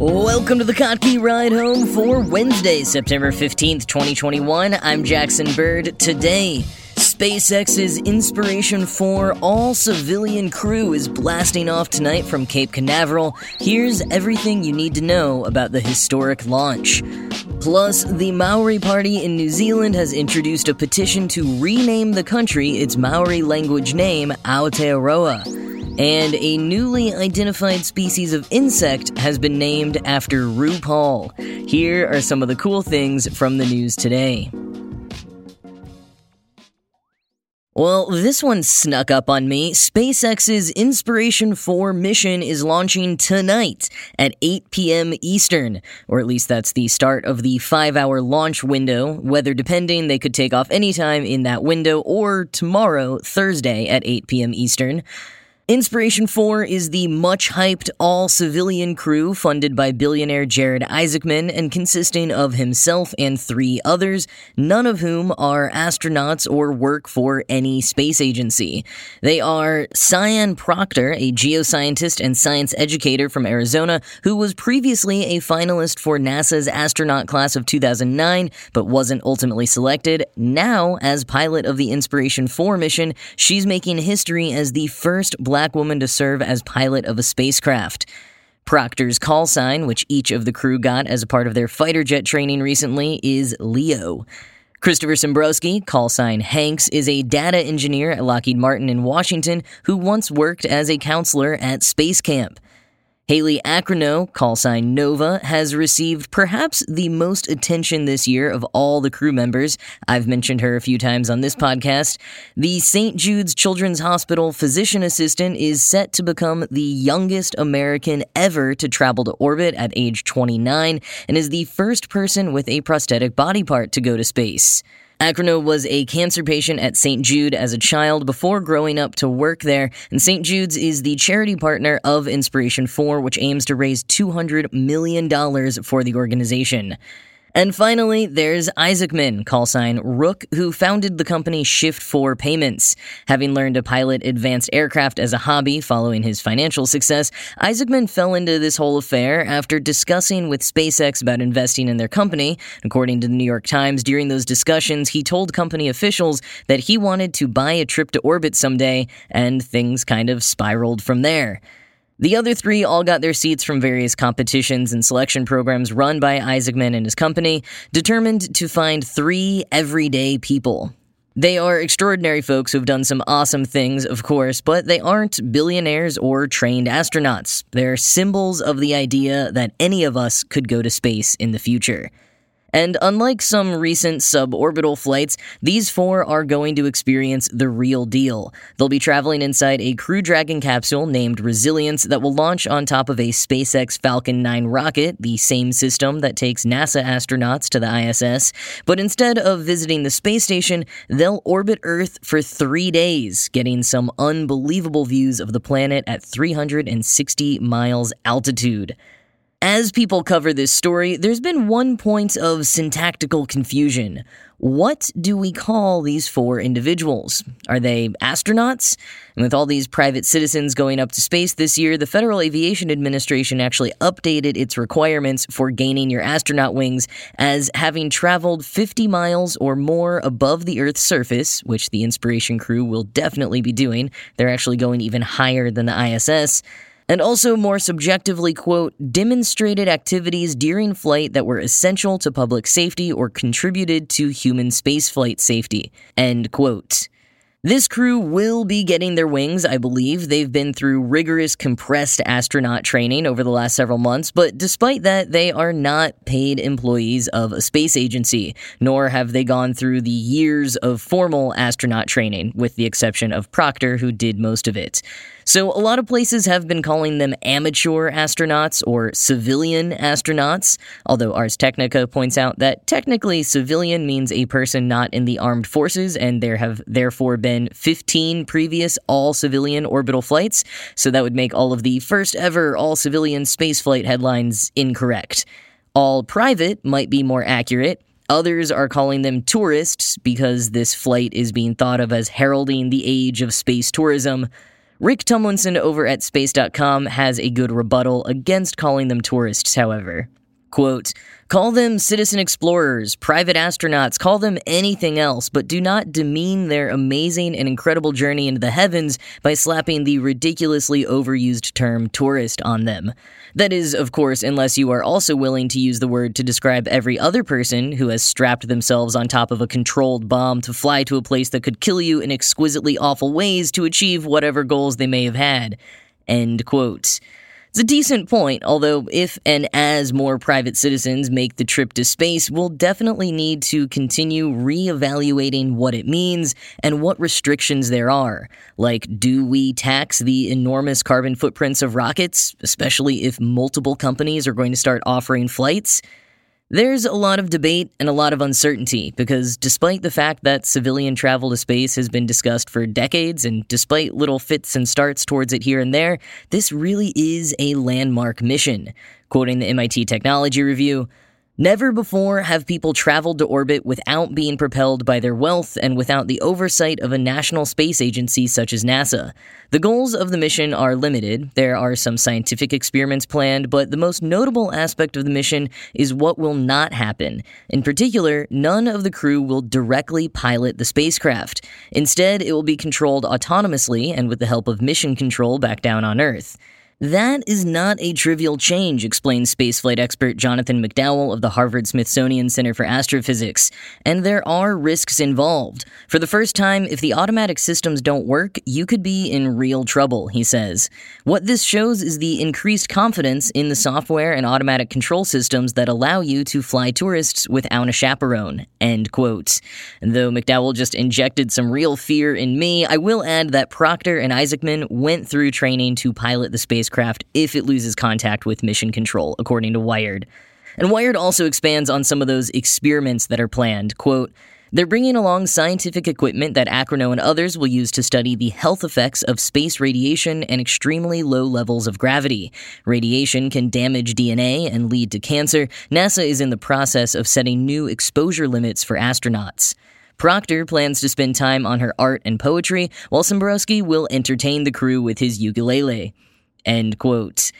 Welcome to the Kottke Ride Home for Wednesday, September 15th, 2021. I'm Jackson Bird. Today, SpaceX's Inspiration 4 all civilian crew is blasting off tonight from Cape Canaveral. Here's everything you need to know about the historic launch. Plus, the Maori Party in New Zealand has introduced a petition to rename the country its Maori language name, Aotearoa and a newly identified species of insect has been named after RuPaul. Here are some of the cool things from the news today. Well, this one snuck up on me. SpaceX's Inspiration 4 mission is launching tonight at 8 p.m. Eastern, or at least that's the start of the five hour launch window. Weather depending, they could take off anytime in that window or tomorrow, Thursday at 8 p.m. Eastern. Inspiration 4 is the much hyped all civilian crew funded by billionaire Jared Isaacman and consisting of himself and three others, none of whom are astronauts or work for any space agency. They are Sian Proctor, a geoscientist and science educator from Arizona who was previously a finalist for NASA's astronaut class of 2009 but wasn't ultimately selected. Now, as pilot of the Inspiration 4 mission, she's making history as the first black black woman to serve as pilot of a spacecraft. Proctor's call sign, which each of the crew got as a part of their fighter jet training recently, is Leo. Christopher Sembroski, call sign Hanks, is a data engineer at Lockheed Martin in Washington who once worked as a counselor at Space Camp. Hayley Arceneaux, call sign Nova, has received perhaps the most attention this year of all the crew members. I've mentioned her a few times on this podcast. The St. Jude's Children's Hospital physician assistant is set to become the youngest American ever to travel to orbit at age 29 and is the first person with a prosthetic body part to go to space. Arceneaux was a cancer patient at St. Jude as a child before growing up to work there, and St. Jude's is the charity partner of Inspiration 4, which aims to raise $200 million for the organization. And finally, there's Isaacman, call sign Rook, who founded the company Shift 4 Payments. Having learned to pilot advanced aircraft as a hobby following his financial success, Isaacman fell into this whole affair after discussing with SpaceX about investing in their company. According to the New York Times, during those discussions, he told company officials that he wanted to buy a trip to orbit someday, and things kind of spiraled from there. The other three all got their seats from various competitions and selection programs run by Isaacman and his company, determined to find three everyday people. They are extraordinary folks who've done some awesome things, of course, but they aren't billionaires or trained astronauts. They're symbols of the idea that any of us could go to space in the future. And unlike some recent suborbital flights, these four are going to experience the real deal. They'll be traveling inside a Crew Dragon capsule named Resilience that will launch on top of a SpaceX Falcon 9 rocket, the same system that takes NASA astronauts to the ISS. But instead of visiting the space station, they'll orbit Earth for three days, getting some unbelievable views of the planet at 360 miles altitude. As people cover this story, there's been one point of syntactical confusion. What do we call these four individuals? Are they astronauts? And with all these private citizens going up to space this year, the Federal Aviation Administration actually updated its requirements for gaining your astronaut wings as having traveled 50 miles or more above the Earth's surface, which the Inspiration crew will definitely be doing. They're actually going even higher than the ISS and also more subjectively, quote, demonstrated activities during flight that were essential to public safety or contributed to human spaceflight safety, end quote. This crew will be getting their wings, I believe. They've been through rigorous compressed astronaut training over the last several months, but despite that, they are not paid employees of a space agency, nor have they gone through the years of formal astronaut training, with the exception of Proctor, who did most of it. So, a lot of places have been calling them amateur astronauts or civilian astronauts, although Ars Technica points out that technically civilian means a person not in the armed forces, and there have therefore been 15 previous all civilian orbital flights, so that would make all of the first ever all civilian spaceflight headlines incorrect. All private might be more accurate, Others are calling them tourists because this flight is being thought of as heralding the age of space tourism. Rick Tumlinson over at Space.com has a good rebuttal against calling them tourists, however. Quote, call them citizen explorers, private astronauts, call them anything else, but do not demean their amazing and incredible journey into the heavens by slapping the ridiculously overused term tourist on them. That is, of course, unless you are also willing to use the word to describe every other person who has strapped themselves on top of a controlled bomb to fly to a place that could kill you in exquisitely awful ways to achieve whatever goals they may have had. End quote. It's a decent point, although if and as more private citizens make the trip to space, we'll definitely need to continue re-evaluating what it means and what restrictions there are. Like, do we tax the enormous carbon footprints of rockets, especially if multiple companies are going to start offering flights? There's a lot of debate and a lot of uncertainty because despite the fact that civilian travel to space has been discussed for decades and despite little fits and starts towards it here and there, this really is a landmark mission. Quoting the MIT Technology Review, Never before have people traveled to orbit without being propelled by their wealth and without the oversight of a national space agency such as NASA. The goals of the mission are limited. There are some scientific experiments planned, but the most notable aspect of the mission is what will not happen. In particular, none of the crew will directly pilot the spacecraft. Instead, it will be controlled autonomously and with the help of mission control back down on Earth. That is not a trivial change, explains spaceflight expert Jonathan McDowell of the Harvard Smithsonian Center for Astrophysics. And there are risks involved. For the first time, if the automatic systems don't work, you could be in real trouble, he says. What this shows is the increased confidence in the software and automatic control systems that allow you to fly tourists without a chaperone. End quote. Though McDowell just injected some real fear in me, I will add that Proctor and Isaacman went through training to pilot the space spacecraft if it loses contact with mission control, according to Wired. And Wired also expands on some of those experiments that are planned. Quote, they're bringing along scientific equipment that Arceneaux and others will use to study the health effects of space radiation and extremely low levels of gravity. Radiation can damage DNA and lead to cancer. NASA is in the process of setting new exposure limits for astronauts. Proctor plans to spend time on her art and poetry, while Sembroski will entertain the crew with his ukulele. End quote.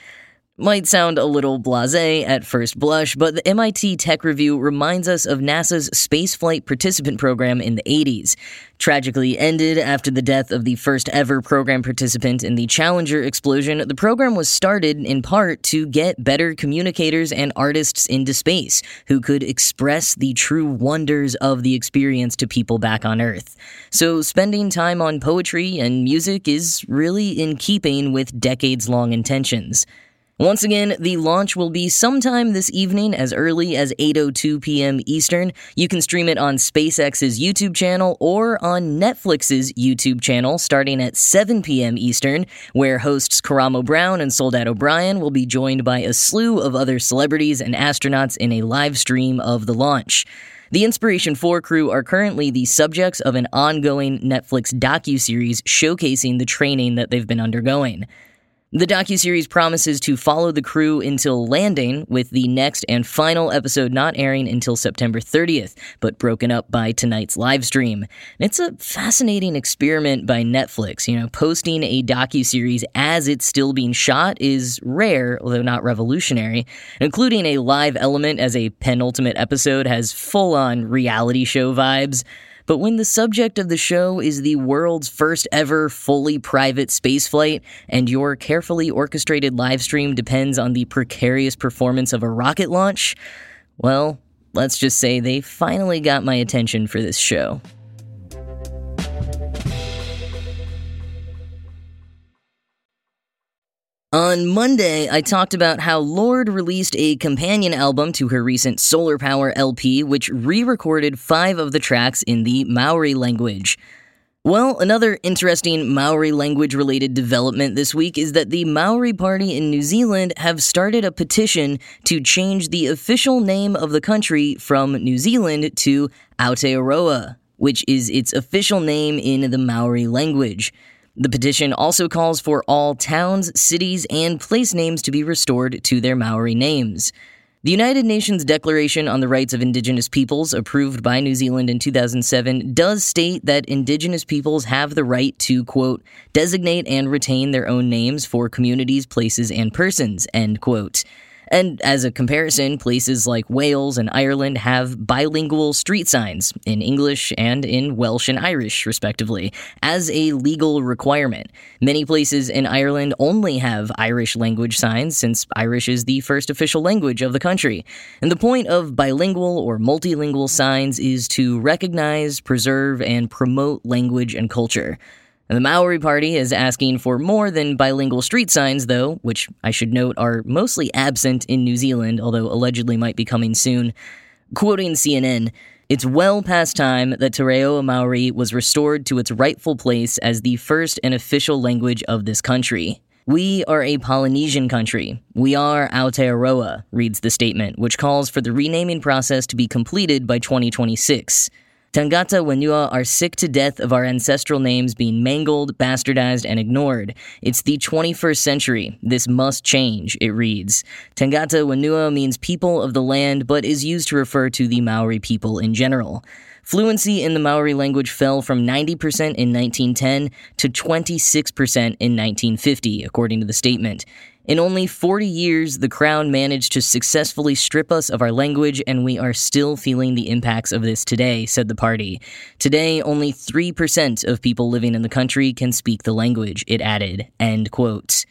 Might sound a little blase at first blush, but the MIT Tech Review reminds us of NASA's spaceflight participant program in the 80s. Tragically ended after the death of the first ever program participant in the Challenger explosion, the program was started in part to get better communicators and artists into space who could express the true wonders of the experience to people back on Earth. So, spending time on poetry and music is really in keeping with decades long intentions. Once again, the launch will be sometime this evening as early as 8:02 p.m. Eastern. You can stream it on SpaceX's YouTube channel or on Netflix's YouTube channel starting at 7 p.m. Eastern, where hosts Karamo Brown and Soledad O'Brien will be joined by a slew of other celebrities and astronauts in a live stream of the launch. The Inspiration 4 crew are currently the subjects of an ongoing Netflix docu-series showcasing the training that they've been undergoing. The docuseries promises to follow the crew until landing, with the next and final episode not airing until September 30th, but broken up by tonight's live stream. It's a fascinating experiment by Netflix. You know, posting a docuseries as it's still being shot is rare, although not revolutionary. Including a live element as a penultimate episode has full on reality show vibes. But when the subject of the show is the world's first ever fully private spaceflight, and your carefully orchestrated livestream depends on the precarious performance of a rocket launch, well, let's just say they finally got my attention for this show. On Monday, I talked about how Lorde released a companion album to her recent Solar Power LP, which re recorded five of the tracks in the Maori language. Well, another interesting Maori language related development this week is that the Maori Party in New Zealand have started a petition to change the official name of the country from New Zealand to Aotearoa, which is its official name in the Maori language. The petition also calls for all towns, cities, and place names to be restored to their Maori names. The United Nations Declaration on the Rights of Indigenous Peoples, approved by New Zealand in 2007, does state that Indigenous peoples have the right to, quote, designate and retain their own names for communities, places, and persons, end quote. And as a comparison, places like Wales and Ireland have bilingual street signs in English and in Welsh and Irish, respectively, as a legal requirement. Many places in Ireland only have Irish language signs since Irish is the first official language of the country. And the point of bilingual or multilingual signs is to recognize, preserve, and promote language and culture. The Maori Party is asking for more than bilingual street signs, though, which I should note are mostly absent in New Zealand, although allegedly might be coming soon. Quoting CNN, it's well past time that Te Reo Maori was restored to its rightful place as the first and official language of this country. We are a Polynesian country. We are Aotearoa, reads the statement, which calls for the renaming process to be completed by 2026. Tangata Whenua are sick to death of our ancestral names being mangled, bastardized, and ignored. It's the 21st century. This must change, it reads. Tangata Whenua means people of the land, but is used to refer to the Maori people in general. Fluency in the Maori language fell from 90% in 1910 to 26% in 1950, according to the statement. In only 40 years, the Crown managed to successfully strip us of our language, and we are still feeling the impacts of this today, said the party. Today, only 3% of people living in the country can speak the language, it added. End quote.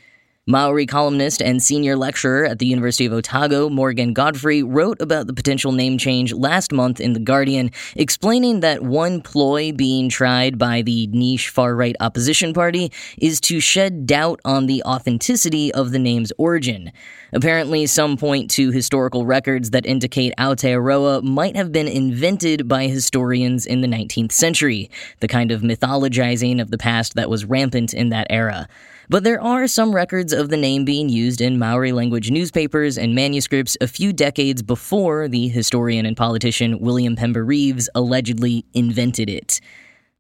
Maori columnist and senior lecturer at the University of Otago, Morgan Godfery, wrote about the potential name change last month in The Guardian, explaining that one ploy being tried by the niche far right opposition party is to shed doubt on the authenticity of the name's origin. Apparently, some point to historical records that indicate Aotearoa might have been invented by historians in the 19th century, the kind of mythologizing of the past that was rampant in that era. But there are some records of the name being used in Maori language newspapers and manuscripts a few decades before the historian and politician William Pember Reeves allegedly invented it.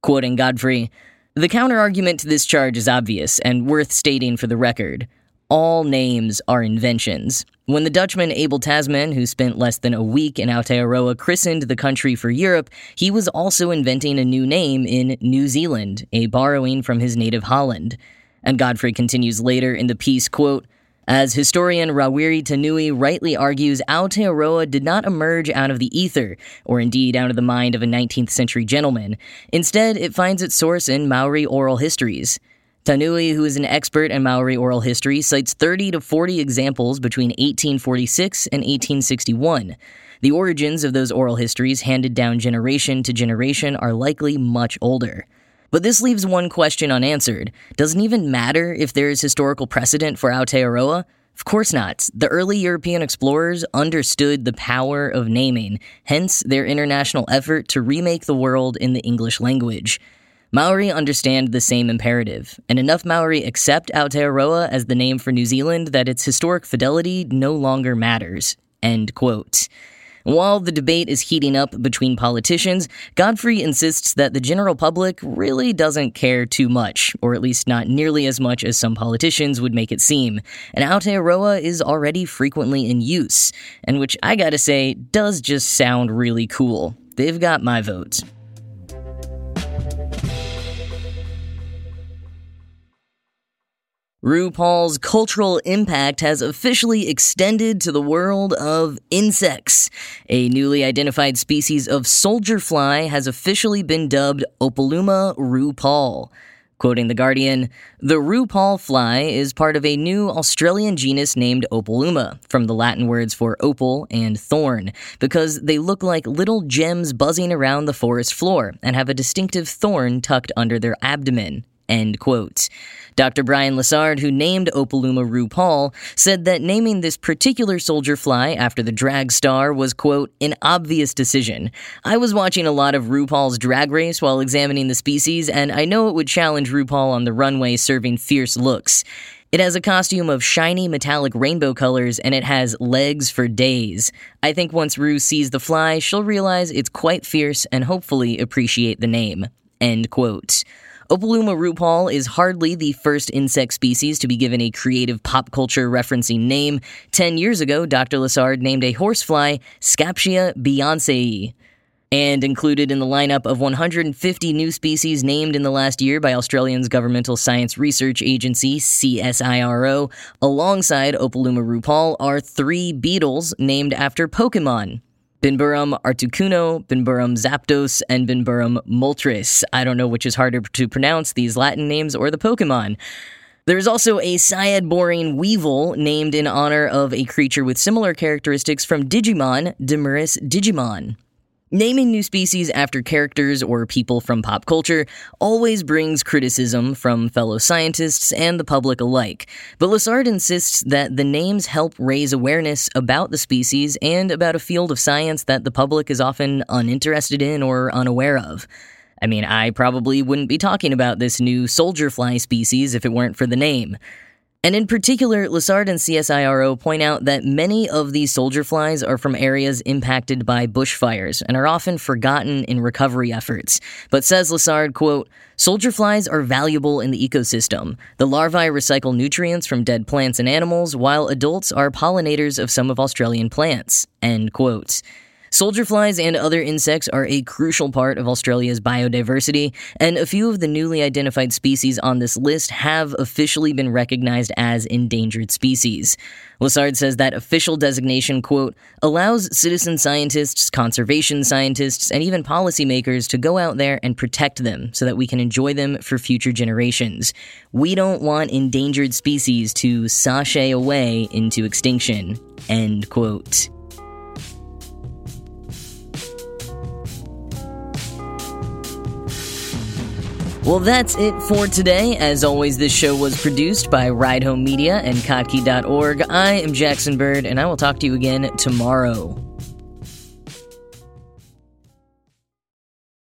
Quoting Godfery, the counterargument to this charge is obvious and worth stating for the record. All names are inventions. When the Dutchman Abel Tasman, who spent less than a week in Aotearoa, christened the country for Europe, he was also inventing a new name in New Zealand, a borrowing from his native Holland. And Godfery continues later in the piece, quote, as historian Rawiri Taonui rightly argues, Aotearoa did not emerge out of the ether, or indeed out of the mind of a 19th century gentleman. Instead, it finds its source in Maori oral histories. Taonui, who is an expert in Maori oral history, cites 30 to 40 examples between 1846 and 1861. The origins of those oral histories, handed down generation to generation, are likely much older. But this leaves one question unanswered. Doesn't even matter if there is historical precedent for Aotearoa? Of course not. The early European explorers understood the power of naming, hence their international effort to remake the world in the English language. Maori understand the same imperative, and enough Maori accept Aotearoa as the name for New Zealand that its historic fidelity no longer matters. End quote. While the debate is heating up between politicians, Godfery insists that the general public really doesn't care too much, or at least not nearly as much as some politicians would make it seem. And Aotearoa is already frequently in use, and which I gotta say does just sound really cool. They've got my vote. RuPaul's cultural impact has officially extended to the world of insects. A newly identified species of soldier fly has officially been dubbed Opaluma RuPaul. Quoting The Guardian, the RuPaul fly is part of a new Australian genus named Opaluma, from the Latin words for opal and thorn, because they look like little gems buzzing around the forest floor and have a distinctive thorn tucked under their abdomen. End quote. Dr. Brian Lessard, who named Opaluma RuPaul, said that naming this particular soldier fly after the drag star was, quote, an obvious decision. I was watching a lot of RuPaul's drag race while examining the species, and I know it would challenge RuPaul on the runway serving fierce looks. It has a costume of shiny metallic rainbow colors and it has legs for days. I think once Ru sees the fly, she'll realize it's quite fierce and hopefully appreciate the name. End quote. Opaluma rupaul is hardly the first insect species to be given a creative pop culture referencing name. Ten years ago, Dr. Lessard named a horsefly Scaptia beyonceae. And included in the lineup of 150 new species named in the last year by Australia's Governmental Science Research Agency, CSIRO, alongside Opaluma rupaul, are three beetles named after Pokemon. Binburrum articuno, Binburrum zapdos, and Binburrum moltres. I don't know which is harder to pronounce, these Latin names or the Pokemon. There's also a Cycad boring weevil named in honor of a creature with similar characteristics from Digimon, Demyrsus digimon. Naming new species after characters or people from pop culture always brings criticism from fellow scientists and the public alike, but Lessard insists that the names help raise awareness about the species and about a field of science that the public is often uninterested in or unaware of. I mean, I probably wouldn't be talking about this new soldier fly species if it weren't for the name. And in particular, Lessard and CSIRO point out that many of these soldier flies are from areas impacted by bushfires and are often forgotten in recovery efforts. But says Lessard, quote, Soldier flies are valuable in the ecosystem. The larvae recycle nutrients from dead plants and animals, while adults are pollinators of some of Australian plants. End quote. Soldier flies and other insects are a crucial part of Australia's biodiversity, and a few of the newly identified species on this list have officially been recognized as endangered species. Lessard says that official designation, quote, allows citizen scientists, conservation scientists, and even policymakers to go out there and protect them so that we can enjoy them for future generations. We don't want endangered species to sashay away into extinction, end quote. Well, that's it for today. As always, this show was produced by Ride Home Media and Kottke.org. I am Jackson Bird, and I will talk to you again tomorrow.